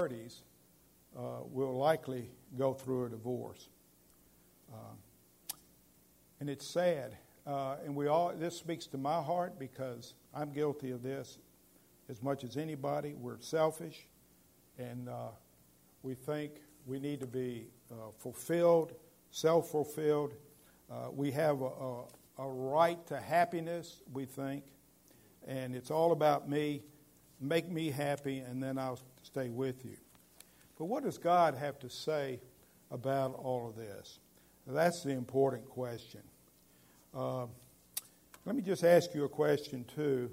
30s uh, will likely go through a divorce. Uh, and it's sad. Uh, and we all, this speaks to my heart because I'm guilty of this as much as anybody. We're selfish and uh, we think we need to be uh, fulfilled, self fulfilled. Uh, we have a, a, a right to happiness, we think, and it's all about me. Make me happy, and then I'll stay with you. But what does God have to say about all of this? That's the important question. Uh, let me just ask you a question, too.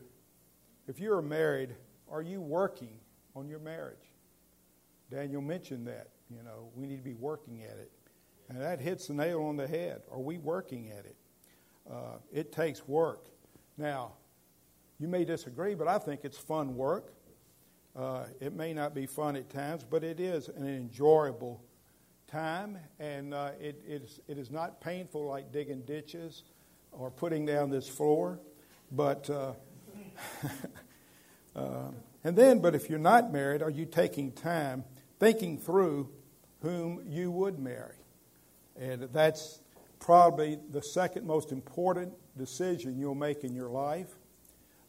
If you're married, are you working on your marriage? Daniel mentioned that. You know, we need to be working at it. And that hits the nail on the head. Are we working at it? Uh, it takes work. Now, you may disagree, but I think it's fun work. Uh, it may not be fun at times, but it is an enjoyable time, and uh, it, it, is, it is not painful like digging ditches or putting down this floor. But, uh, uh, and then, but if you're not married, are you taking time thinking through whom you would marry? And that's probably the second most important decision you'll make in your life.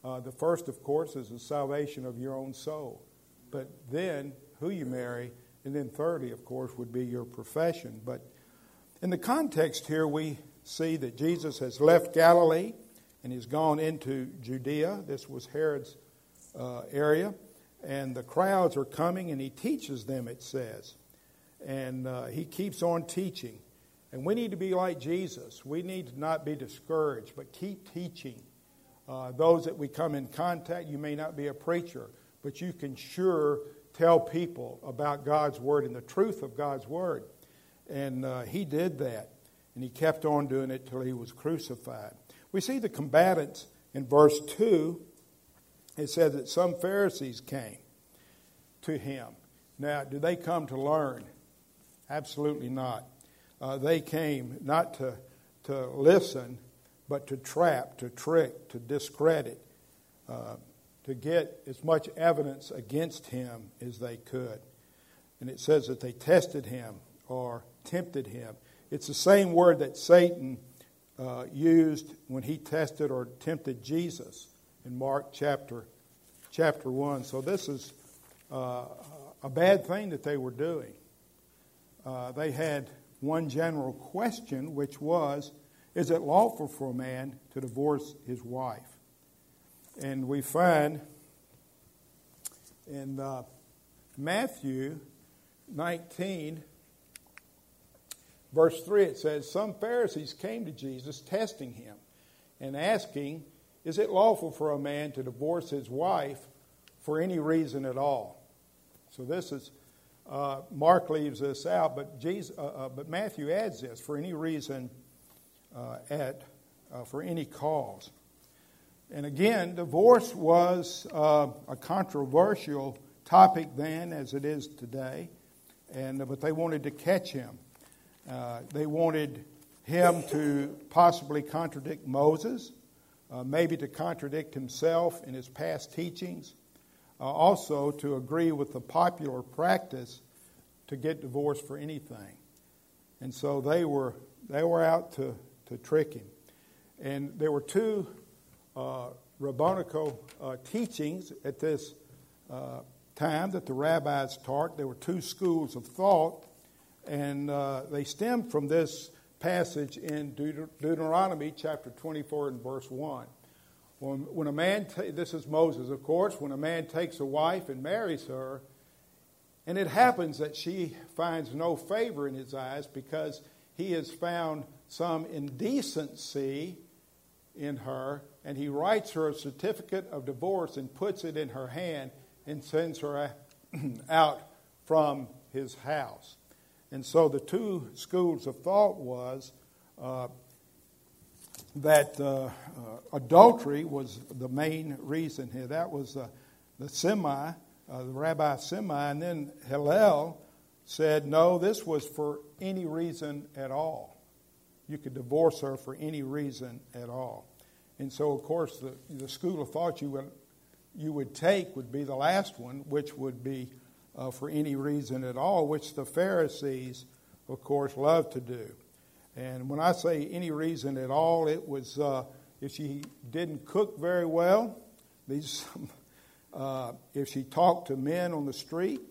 Uh, the first, of course, is the salvation of your own soul. But then, who you marry, and then thirdly, of course, would be your profession. But in the context here, we see that Jesus has left Galilee and he's gone into Judea. This was Herod's uh, area. And the crowds are coming and he teaches them, it says. And uh, he keeps on teaching. And we need to be like Jesus. We need to not be discouraged, but keep teaching. Uh, those that we come in contact, you may not be a preacher, but you can sure tell people about God's Word and the truth of God's Word. And uh, he did that. And he kept on doing it till he was crucified. We see the combatants in verse 2. It says that some Pharisees came to him. Now, do they come to learn? Absolutely not. Uh, they came not to, to listen, but to trap, to trick, to discredit, uh, to get as much evidence against him as they could. And it says that they tested him or tempted him. It's the same word that Satan uh, used when he tested or tempted Jesus in Mark chapter chapter one. So this is uh, a bad thing that they were doing. Uh, they had one general question, which was Is it lawful for a man to divorce his wife? And we find in uh, Matthew 19, verse 3, it says, Some Pharisees came to Jesus testing him and asking, Is it lawful for a man to divorce his wife for any reason at all? So this is uh, Mark leaves this out, but, Jesus, uh, uh, but Matthew adds this for any reason, at, uh, for any cause. And again, divorce was uh, a controversial topic then, as it is today. And but they wanted to catch him. they wanted him to possibly contradict Moses, maybe to contradict himself in his past teachings uh, also to agree with the popular practice to get divorced for anything. And so they were, they were out to, to trick him. And there were two uh, rabbinical uh, teachings at this uh, time that the rabbis taught. There were two schools of thought, and uh, they stemmed from this passage in Deut- Deuteronomy chapter 24 and verse 1. When, when a man, ta- this is Moses, of course, when a man takes a wife and marries her, and it happens that she finds no favor in his eyes because he has found some indecency in her, and he writes her a certificate of divorce and puts it in her hand and sends her out from his house. And so the two schools of thought was uh, that uh, uh, adultery was the main reason here. That was the Shammai, uh, the Rabbi Shammai, and then Hillel said, no, this was for any reason at all. You could divorce her for any reason at all. And so, of course, the, the school of thought you would, you would take would be the last one, which would be uh, for any reason at all, which the Pharisees, of course, love to do. And when I say any reason at all, it was uh, if she didn't cook very well, these, uh, if she talked to men on the street,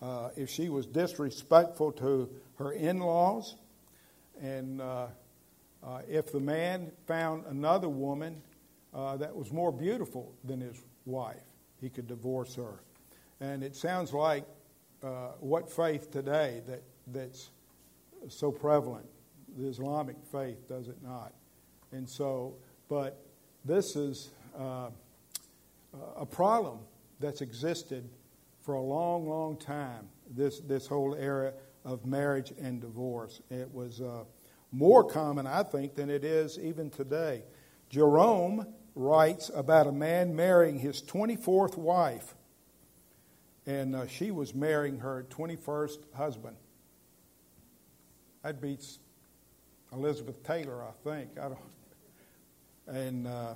uh, if she was disrespectful to her in laws, and uh, uh, if the man found another woman uh, that was more beautiful than his wife, he could divorce her. And it sounds like uh, what faith today that, that's so prevalent. The Islamic faith does it not. And so, but this is uh, a problem that's existed for a long, long time, this, this whole era of marriage and divorce. It was uh, more common, I think, than it is even today. Jerome writes about a man marrying his 24th wife, and uh, she was marrying her 21st husband. That beats Elizabeth Taylor, I think. I don't. And uh,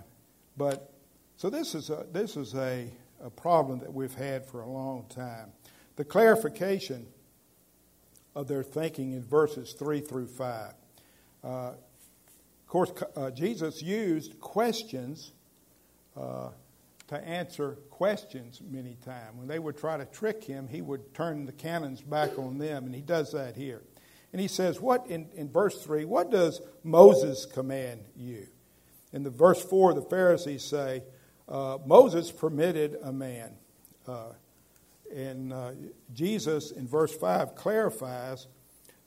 but so this is a, this is a, a problem that we've had for a long time. The clarification of their thinking in verses three through five. Uh, of course, uh, Jesus used questions uh, to answer questions many times. When they would try to trick him, he would turn the cannons back on them, and he does that here. And he says, "What in, in verse three? What does Moses command you?" In the verse four, the Pharisees say, uh, "Moses permitted a man." And uh, Jesus in verse five clarifies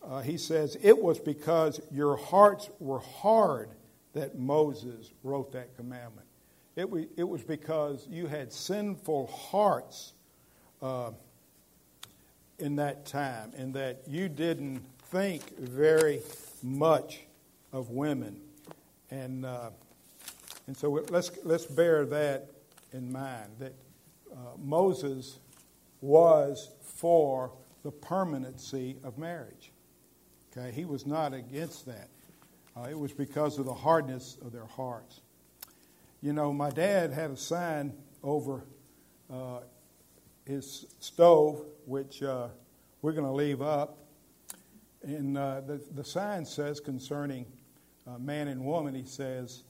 uh, he says, It was because your hearts were hard that Moses wrote that commandment. It, was, it was because you had sinful hearts uh, in that time and that you didn't think very much of women. And, uh, and so let's, let's bear that in mind that uh, Moses was for the permanency of marriage. Okay, he was not against that. Uh, it was because of the hardness of their hearts. You know, my dad had a sign over uh, his stove, which uh, we're going to leave up. And uh, the, the sign says concerning uh, man and woman, he says,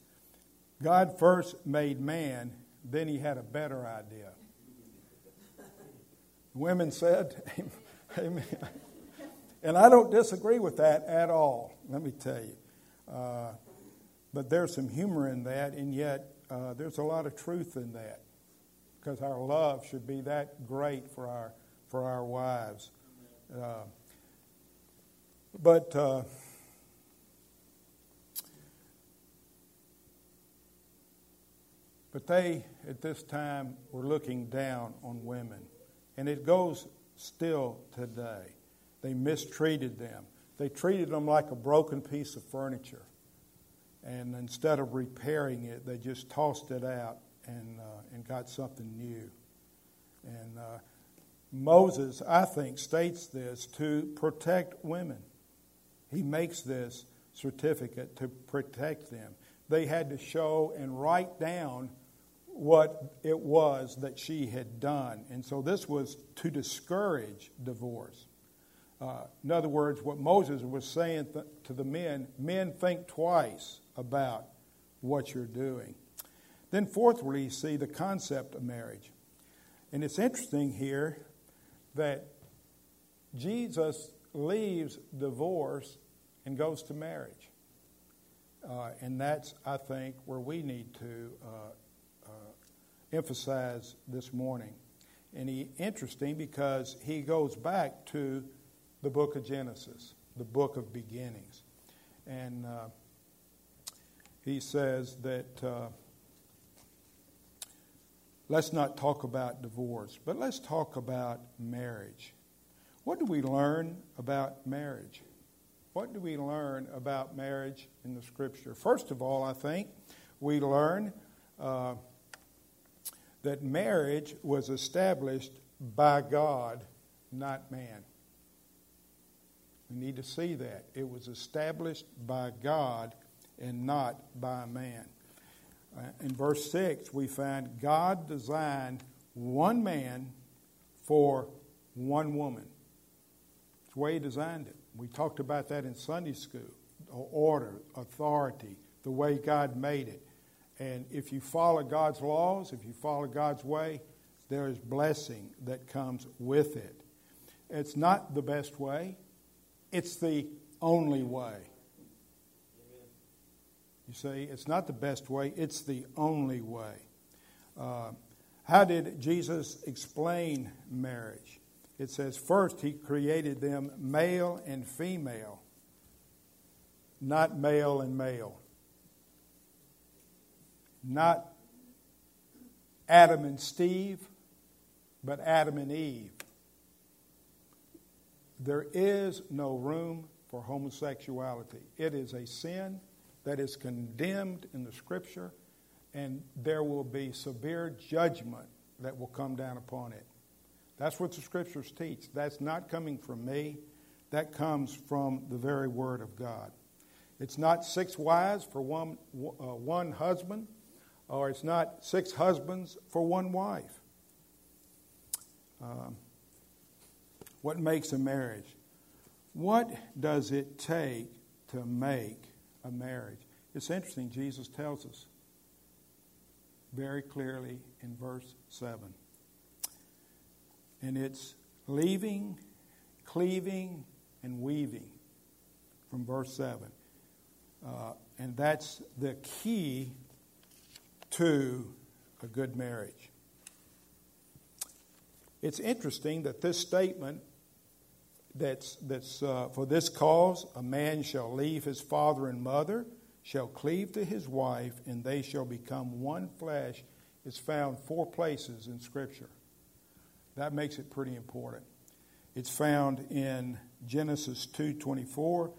God first made man, then he had a better idea. Women said, Amen. And I don't disagree with that at all, let me tell you. Uh, but there's some humor in that, and yet uh, there's a lot of truth in that because our love should be that great for our, for our wives. Uh, but uh, but they at this time were looking down on women, and it goes still today. They mistreated them. They treated them like a broken piece of furniture. And instead of repairing it, they just tossed it out and, uh, and got something new. And uh, Moses, I think, states this to protect women. He makes this certificate to protect them. They had to show and write down what it was that she had done. And so this was to discourage divorce. Uh, in other words, what Moses was saying th- to the men men think twice about what you're doing. Then, fourthly, see the concept of marriage. And it's interesting here that Jesus leaves divorce and goes to marriage. Uh, and that's, I think, where we need to uh, emphasize this morning. And he interesting because he goes back to the book of Genesis, the book of beginnings. And uh, he says that uh, let's not talk about divorce, but let's talk about marriage. What do we learn about marriage? What do we learn about marriage in the scripture? First of all, I think we learn uh, that marriage was established by God, not man. We need to see that. It was established by God and not by man. Uh, in verse 6, we find God designed one man for one woman. It's the way He designed it. We talked about that in Sunday school order, authority, the way God made it. And if you follow God's laws, if you follow God's way, there is blessing that comes with it. It's not the best way, it's the only way. You see, it's not the best way, it's the only way. Uh, how did Jesus explain marriage? It says, first, he created them male and female, not male and male. Not Adam and Steve, but Adam and Eve. There is no room for homosexuality. It is a sin that is condemned in the Scripture, and there will be severe judgment that will come down upon it. That's what the Scriptures teach. That's not coming from me, that comes from the very Word of God. It's not six wives for one, uh, one husband, or it's not six husbands for one wife. Um, what makes a marriage? What does it take to make a marriage? It's interesting, Jesus tells us very clearly in verse 7. And it's leaving, cleaving, and weaving from verse 7. Uh, and that's the key to a good marriage. It's interesting that this statement that's, that's uh, for this cause a man shall leave his father and mother, shall cleave to his wife, and they shall become one flesh is found four places in Scripture. That makes it pretty important. It's found in Genesis 2:24.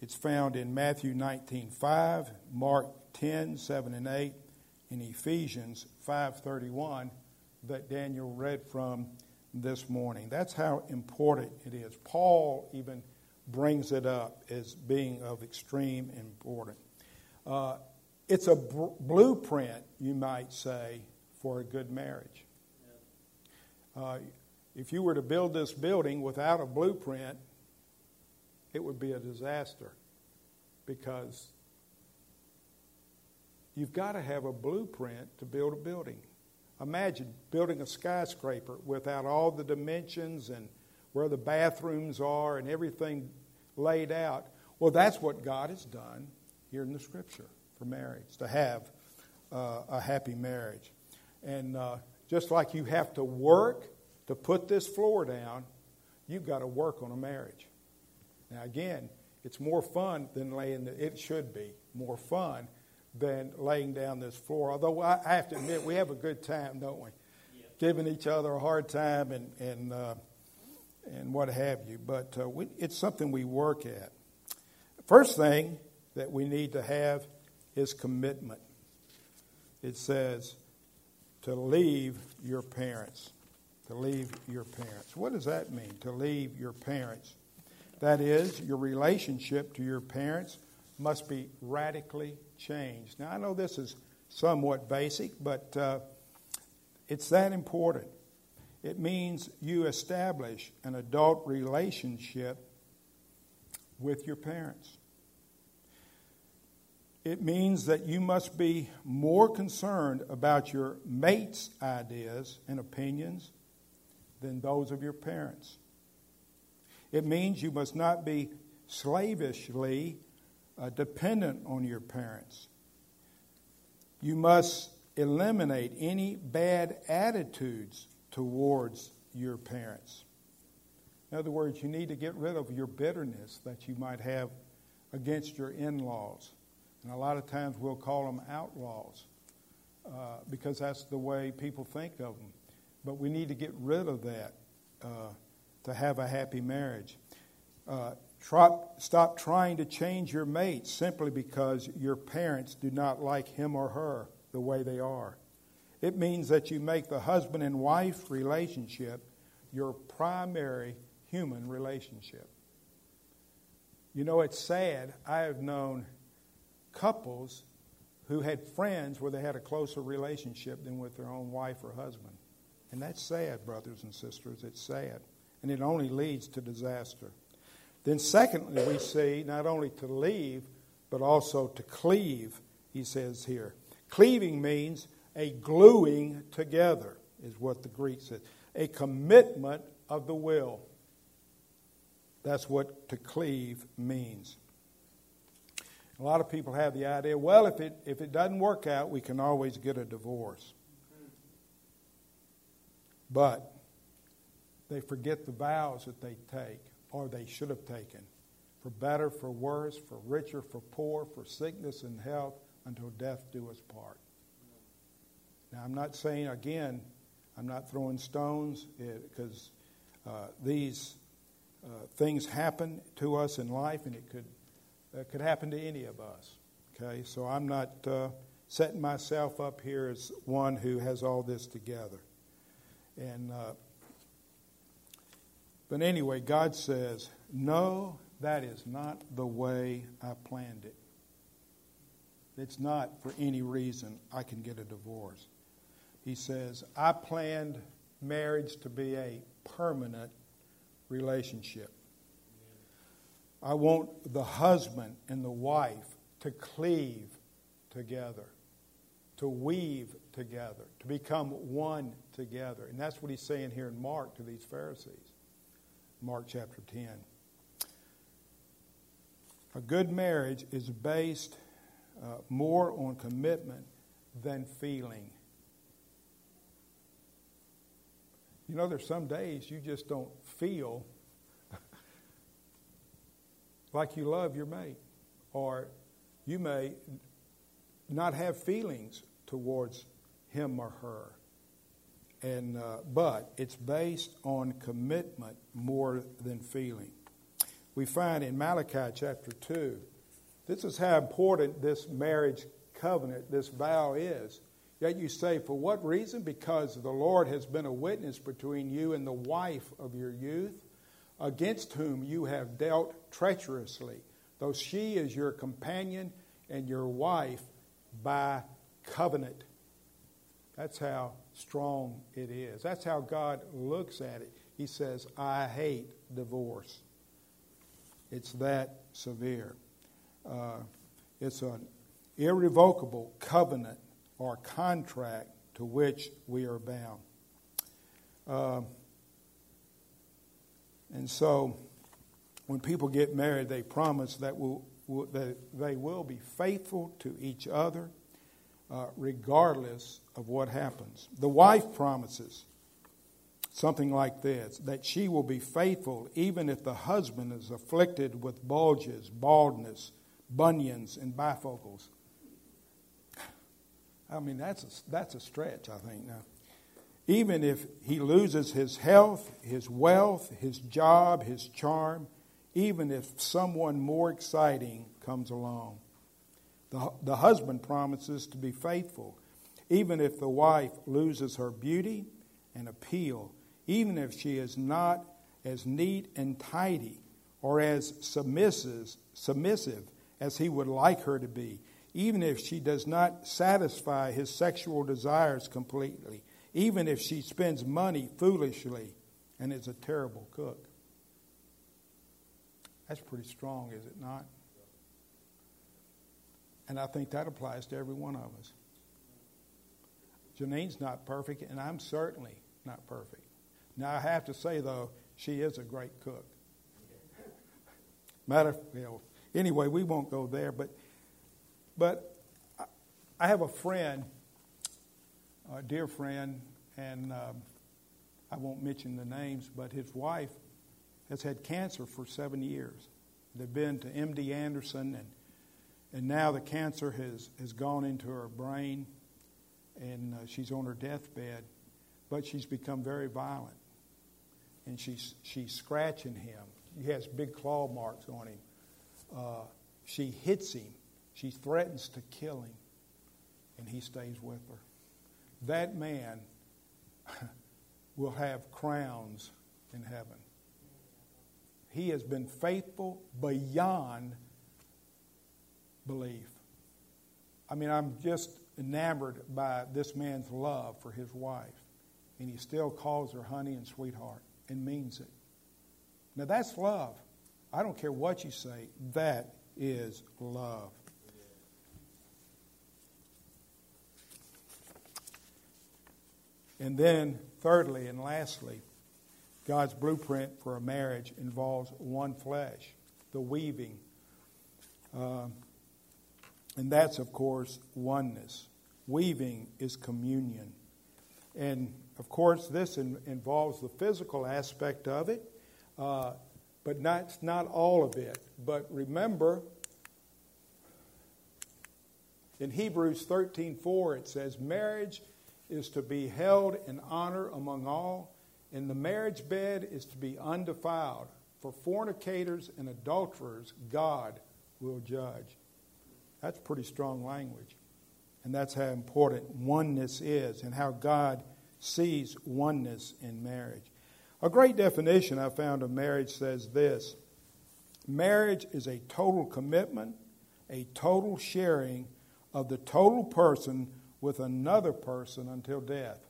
It's found in Matthew 19:5, Mark 10, 7 and 8, in Ephesians 5:31 that Daniel read from this morning. That's how important it is. Paul even brings it up as being of extreme importance. Uh, it's a br- blueprint, you might say, for a good marriage. Uh, if you were to build this building without a blueprint, it would be a disaster because you've got to have a blueprint to build a building. Imagine building a skyscraper without all the dimensions and where the bathrooms are and everything laid out. Well, that's what God has done here in the Scripture for marriage, to have uh, a happy marriage. And uh, just like you have to work to put this floor down, you've got to work on a marriage. Now, again, it's more fun than laying, the, it should be more fun than laying down this floor. Although I have to admit, we have a good time, don't we? Yeah. Giving each other a hard time and and uh, and what have you. But uh, we, it's something we work at. First thing that we need to have is commitment. It says to leave your parents. To leave your parents. What does that mean? To leave your parents. That is, your relationship to your parents must be radically changed. Now, I know this is somewhat basic, but uh, it's that important. It means you establish an adult relationship with your parents. It means that you must be more concerned about your mate's ideas and opinions than those of your parents. It means you must not be slavishly uh, dependent on your parents. You must eliminate any bad attitudes towards your parents. In other words, you need to get rid of your bitterness that you might have against your in laws. And a lot of times we'll call them outlaws uh, because that's the way people think of them. But we need to get rid of that uh, to have a happy marriage. Uh, stop trying to change your mate simply because your parents do not like him or her the way they are. It means that you make the husband and wife relationship your primary human relationship. You know, it's sad. I have known couples who had friends where they had a closer relationship than with their own wife or husband. And that's sad, brothers and sisters. It's sad. And it only leads to disaster. Then, secondly, we see not only to leave, but also to cleave, he says here. Cleaving means a gluing together, is what the Greek says, a commitment of the will. That's what to cleave means. A lot of people have the idea, well, if it, if it doesn't work out, we can always get a divorce. But they forget the vows that they take or they should have taken for better, for worse, for richer, for poor, for sickness and health, until death do us part. Now, I'm not saying, again, I'm not throwing stones because uh, these uh, things happen to us in life, and it could, uh, could happen to any of us. Okay, so I'm not uh, setting myself up here as one who has all this together. And uh, but anyway, God says, No, that is not the way I planned it. It's not for any reason I can get a divorce. He says, I planned marriage to be a permanent relationship. I want the husband and the wife to cleave together, to weave together, to become one together. And that's what he's saying here in Mark to these Pharisees. Mark chapter 10. A good marriage is based uh, more on commitment than feeling. You know, there's some days you just don't feel like you love your mate, or you may not have feelings towards him or her. And, uh, but it's based on commitment more than feeling. We find in Malachi chapter 2, this is how important this marriage covenant, this vow is. Yet you say, for what reason? Because the Lord has been a witness between you and the wife of your youth, against whom you have dealt treacherously, though she is your companion and your wife by covenant. That's how strong it is. That's how God looks at it. He says, I hate divorce. It's that severe. Uh, it's an irrevocable covenant or contract to which we are bound. Uh, and so, when people get married, they promise that, will, will, that they will be faithful to each other uh, regardless of what happens. The wife promises something like this that she will be faithful even if the husband is afflicted with bulges, baldness, bunions, and bifocals. I mean, that's a, that's a stretch, I think, now. Even if he loses his health, his wealth, his job, his charm, even if someone more exciting comes along. The, the husband promises to be faithful, even if the wife loses her beauty and appeal, even if she is not as neat and tidy or as submissive, submissive as he would like her to be, even if she does not satisfy his sexual desires completely, even if she spends money foolishly and is a terrible cook. That's pretty strong, is it not? And I think that applies to every one of us. Janine's not perfect, and I'm certainly not perfect. Now, I have to say, though, she is a great cook. Matter, you know, anyway, we won't go there, but, but I have a friend, a dear friend, and um, I won't mention the names, but his wife has had cancer for seven years. They've been to MD Anderson and and now the cancer has, has gone into her brain, and uh, she's on her deathbed. But she's become very violent. And she's, she's scratching him. He has big claw marks on him. Uh, she hits him. She threatens to kill him. And he stays with her. That man will have crowns in heaven. He has been faithful beyond belief. I mean, I'm just enamored by this man's love for his wife. and he still calls her honey and sweetheart and means it. Now that's love. I don't care what you say, that is love. And then, thirdly and lastly, God's blueprint for a marriage involves one flesh, the weaving. Uh, and that's, of course, oneness. Weaving is communion. And, of course, this in, involves the physical aspect of it, uh, but not, not all of it. But remember, in Hebrews 13:4 it says marriage is to be held in honor among all and the marriage bed is to be undefiled for fornicators and adulterers God will judge. That's pretty strong language. And that's how important oneness is and how God sees oneness in marriage. A great definition I found of marriage says this Marriage is a total commitment, a total sharing of the total person with another person until death.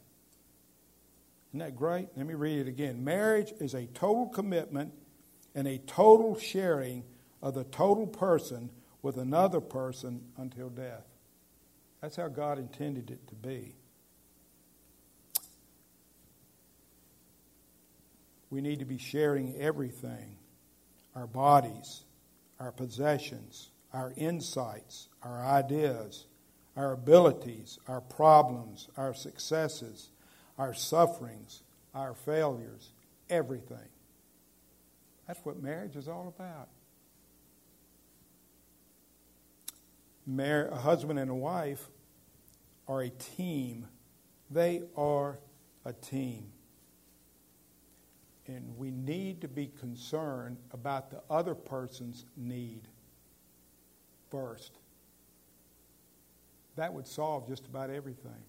Isn't that great? Let me read it again. Marriage is a total commitment and a total sharing of the total person with another person until death. That's how God intended it to be. We need to be sharing everything our bodies, our possessions, our insights, our ideas, our abilities, our problems, our successes, our sufferings, our failures, everything. That's what marriage is all about. Mar- a husband and a wife are a team. They are a team. And we need to be concerned about the other person's need first. That would solve just about everything.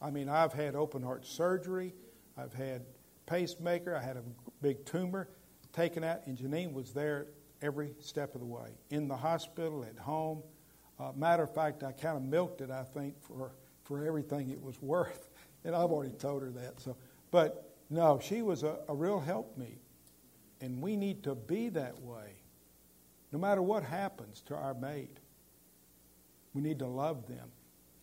I mean, I've had open heart surgery, I've had pacemaker, I had a big tumor taken out, and Janine was there every step of the way in the hospital, at home. Uh, matter of fact, I kind of milked it, I think, for, for everything it was worth. And I've already told her that. So, But no, she was a, a real helpmeet. And we need to be that way. No matter what happens to our mate, we need to love them.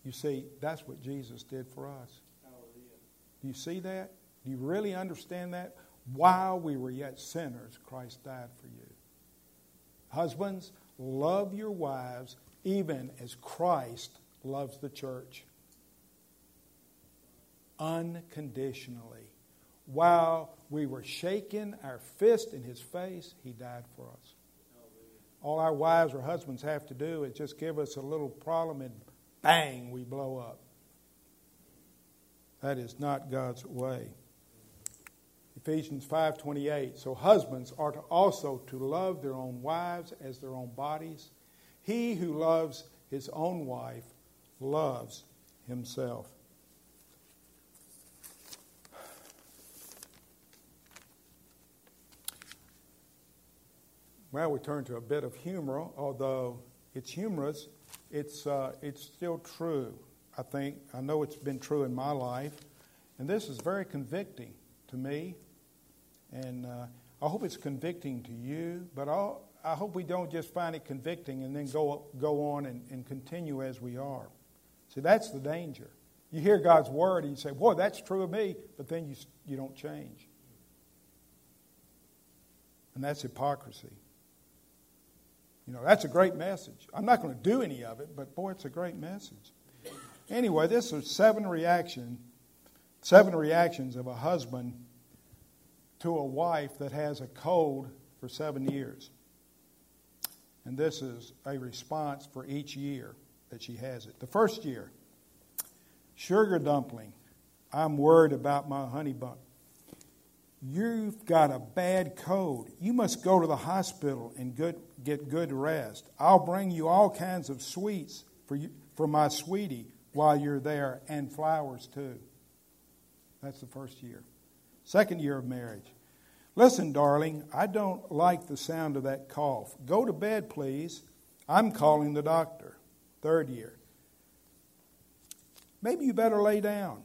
You see, that's what Jesus did for us. Hallelujah. Do you see that? Do you really understand that? While we were yet sinners, Christ died for you. Husbands, love your wives even as Christ loves the church. Unconditionally. While we were shaking our fist in his face, he died for us. All our wives or husbands have to do is just give us a little problem and bang, we blow up. That is not God's way. Ephesians 5:28 So husbands are to also to love their own wives as their own bodies. He who loves his own wife loves himself. Well, we turn to a bit of humor, although it's humorous it's, uh, it's still true. I think, I know it's been true in my life. And this is very convicting to me. And uh, I hope it's convicting to you. But I'll, I hope we don't just find it convicting and then go, go on and, and continue as we are. See, that's the danger. You hear God's word and you say, Boy, that's true of me, but then you, you don't change. And that's hypocrisy. You know, that's a great message. I'm not going to do any of it, but boy, it's a great message. Anyway, this is seven reaction, seven reactions of a husband to a wife that has a cold for seven years. And this is a response for each year that she has it. The first year, sugar dumpling. I'm worried about my honey bun. You've got a bad cold. You must go to the hospital and good, get good rest. I'll bring you all kinds of sweets for, you, for my sweetie while you're there, and flowers too. That's the first year. Second year of marriage. Listen, darling, I don't like the sound of that cough. Go to bed, please. I'm calling the doctor. Third year. Maybe you better lay down.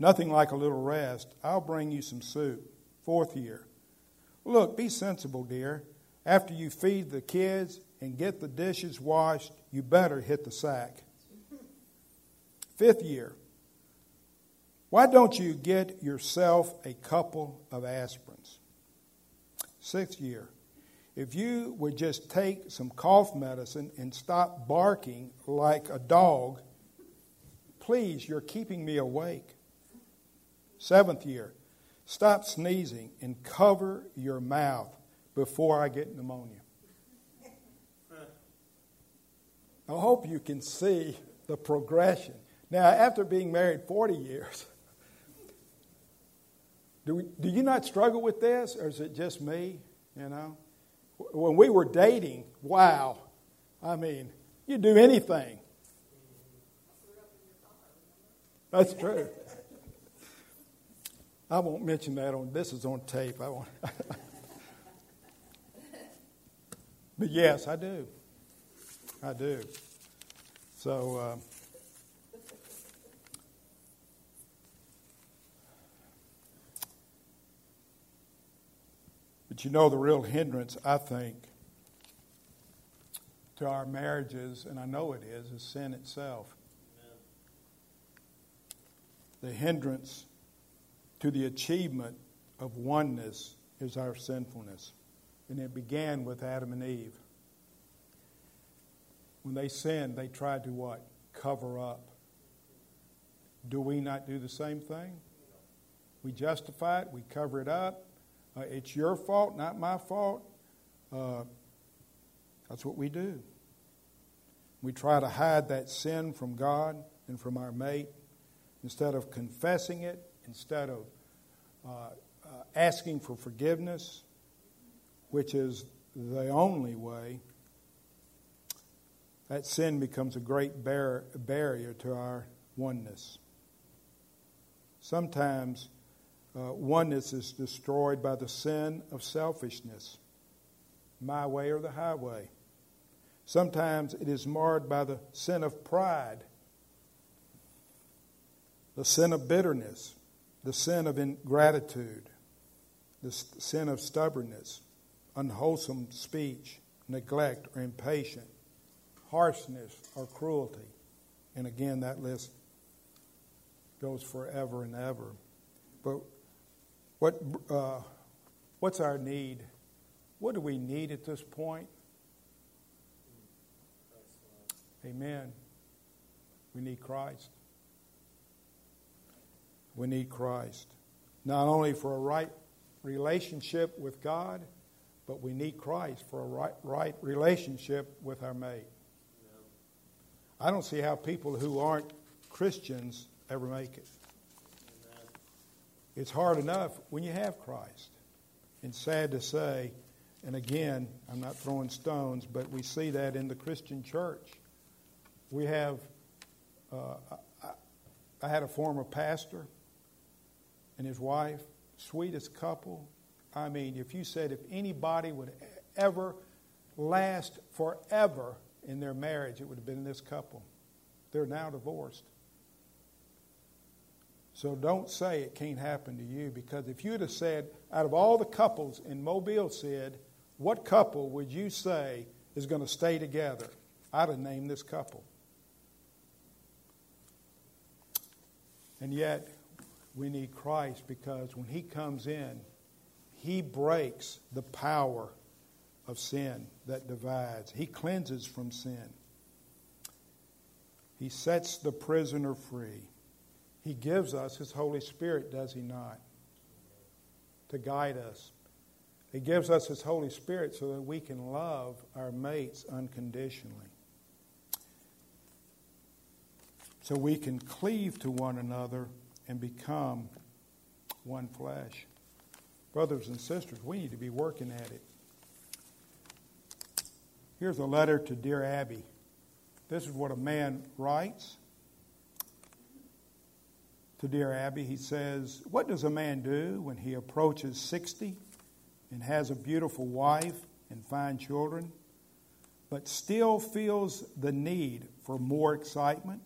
Nothing like a little rest. I'll bring you some soup. Fourth year. Look, be sensible, dear. After you feed the kids and get the dishes washed, you better hit the sack. Fifth year. Why don't you get yourself a couple of aspirins? Sixth year. If you would just take some cough medicine and stop barking like a dog, please, you're keeping me awake. Seventh year. Stop sneezing and cover your mouth before I get pneumonia. I hope you can see the progression. Now, after being married 40 years, do, we, do you not struggle with this, or is it just me? You know, when we were dating, wow, I mean, you do anything. That's true. I won't mention that on this is on tape. I won't. but yes, I do. I do. So. Uh, But you know, the real hindrance, I think, to our marriages, and I know it is, is sin itself. Amen. The hindrance to the achievement of oneness is our sinfulness. And it began with Adam and Eve. When they sinned, they tried to what? Cover up. Do we not do the same thing? We justify it, we cover it up, uh, it's your fault, not my fault. Uh, that's what we do. We try to hide that sin from God and from our mate instead of confessing it, instead of uh, uh asking for forgiveness, which is the only way. That sin becomes a great bar- barrier to our oneness. Sometimes uh, oneness is destroyed by the sin of selfishness, my way or the highway. Sometimes it is marred by the sin of pride, the sin of bitterness, the sin of ingratitude, the sin of stubbornness, unwholesome speech, neglect or impatience, harshness or cruelty. And again, that list goes forever and ever. But what, uh, what's our need? What do we need at this point? Amen. We need Christ. We need Christ. Not only for a right relationship with God, but we need Christ for a right, right relationship with our mate. I don't see how people who aren't Christians ever make it. It's hard enough when you have Christ. And sad to say, and again, I'm not throwing stones, but we see that in the Christian church. We have, uh, I, I had a former pastor and his wife, sweetest couple. I mean, if you said if anybody would ever last forever in their marriage, it would have been this couple. They're now divorced. So don't say it can't happen to you because if you'd have said, out of all the couples in Mobile said, what couple would you say is going to stay together? I'd have named this couple. And yet, we need Christ because when He comes in, He breaks the power of sin that divides. He cleanses from sin. He sets the prisoner free. He gives us His Holy Spirit, does He not? To guide us. He gives us His Holy Spirit so that we can love our mates unconditionally. So we can cleave to one another and become one flesh. Brothers and sisters, we need to be working at it. Here's a letter to Dear Abby. This is what a man writes to Dear Abby. He says, What does a man do when he approaches 60 and has a beautiful wife and fine children, but still feels the need for more excitement?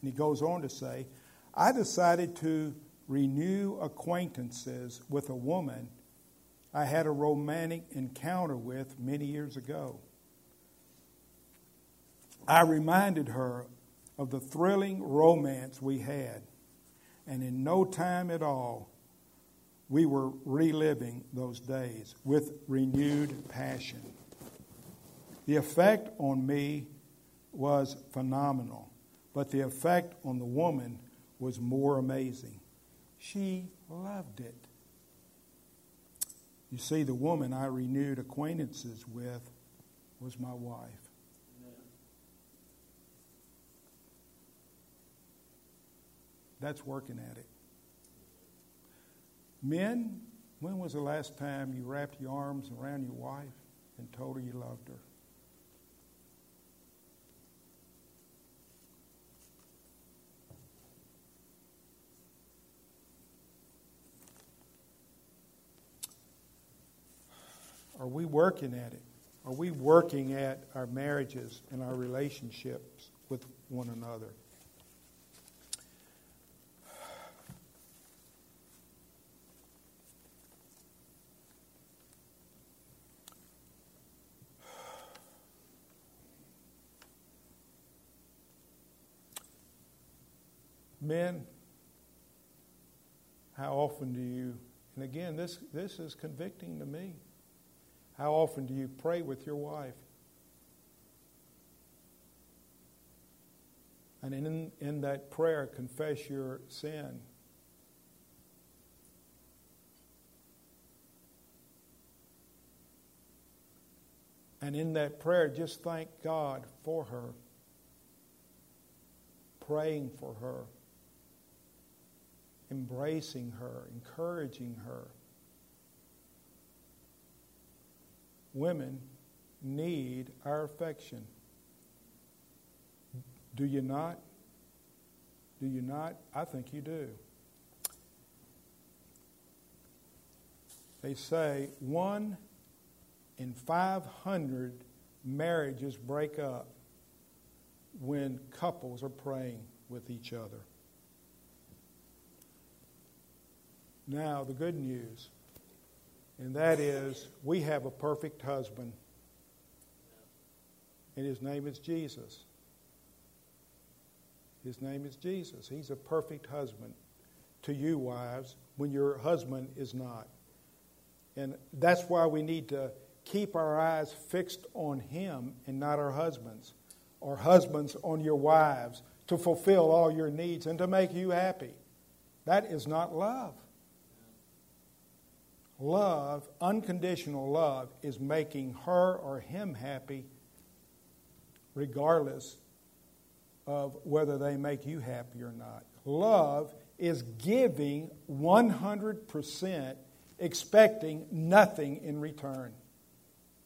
And he goes on to say, I decided to renew acquaintances with a woman I had a romantic encounter with many years ago. I reminded her of the thrilling romance we had, and in no time at all, we were reliving those days with renewed passion. The effect on me was phenomenal, but the effect on the woman was more amazing. She loved it. You see, the woman I renewed acquaintances with was my wife. That's working at it. Men, when was the last time you wrapped your arms around your wife and told her you loved her? Are we working at it? Are we working at our marriages and our relationships with one another? Men, how often do you, and again, this, this is convicting to me. How often do you pray with your wife? And in, in that prayer, confess your sin. And in that prayer, just thank God for her, praying for her embracing her, encouraging her. Women need our affection. Do you not? Do you not? I think you do. They say one in 500 marriages break up when couples are praying with each other. Now, the good news, and that is we have a perfect husband, and his name is Jesus. His name is Jesus. He's a perfect husband to you, wives, when your husband is not. And that's why we need to keep our eyes fixed on him and not our husbands, or husbands on your wives to fulfill all your needs and to make you happy. That is not love. Love, unconditional love, is making her or him happy regardless of whether they make you happy or not. Love is giving 100%, expecting nothing in return.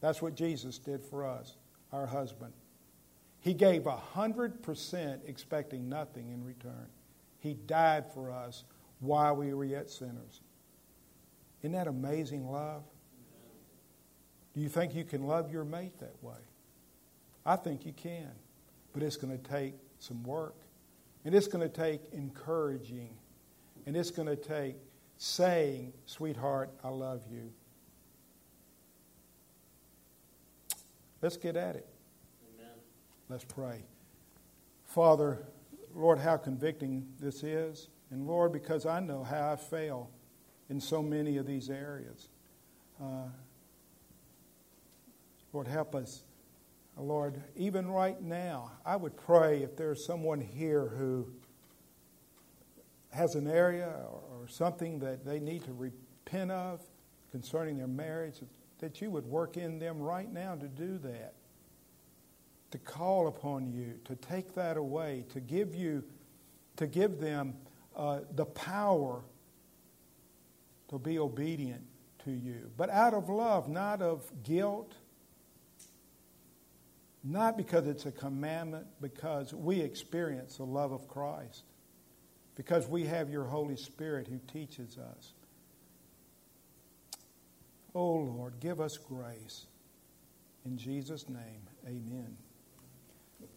That's what Jesus did for us, our husband. He gave 100% expecting nothing in return. He died for us while we were yet sinners. Isn't that amazing love? Do you think you can love your mate that way? I think you can, but it's going to take some work. And it's going to take encouraging. And it's going to take saying, Sweetheart, I love you. Let's get at it. Amen. Let's pray. Father, Lord, how convicting this is. And Lord, because I know how I fail in so many of these areas. Uh, Lord, help us. Uh, Lord, even right now, I would pray if there's someone here who has an area or, or something that they need to repent of concerning their marriage, that you would work in them right now to do that, to call upon you, to take that away, to give you, to give them uh, the power to be obedient to you, but out of love, not of guilt, not because it's a commandment, because we experience the love of Christ, because we have your Holy Spirit who teaches us. Oh Lord, give us grace. In Jesus' name, amen.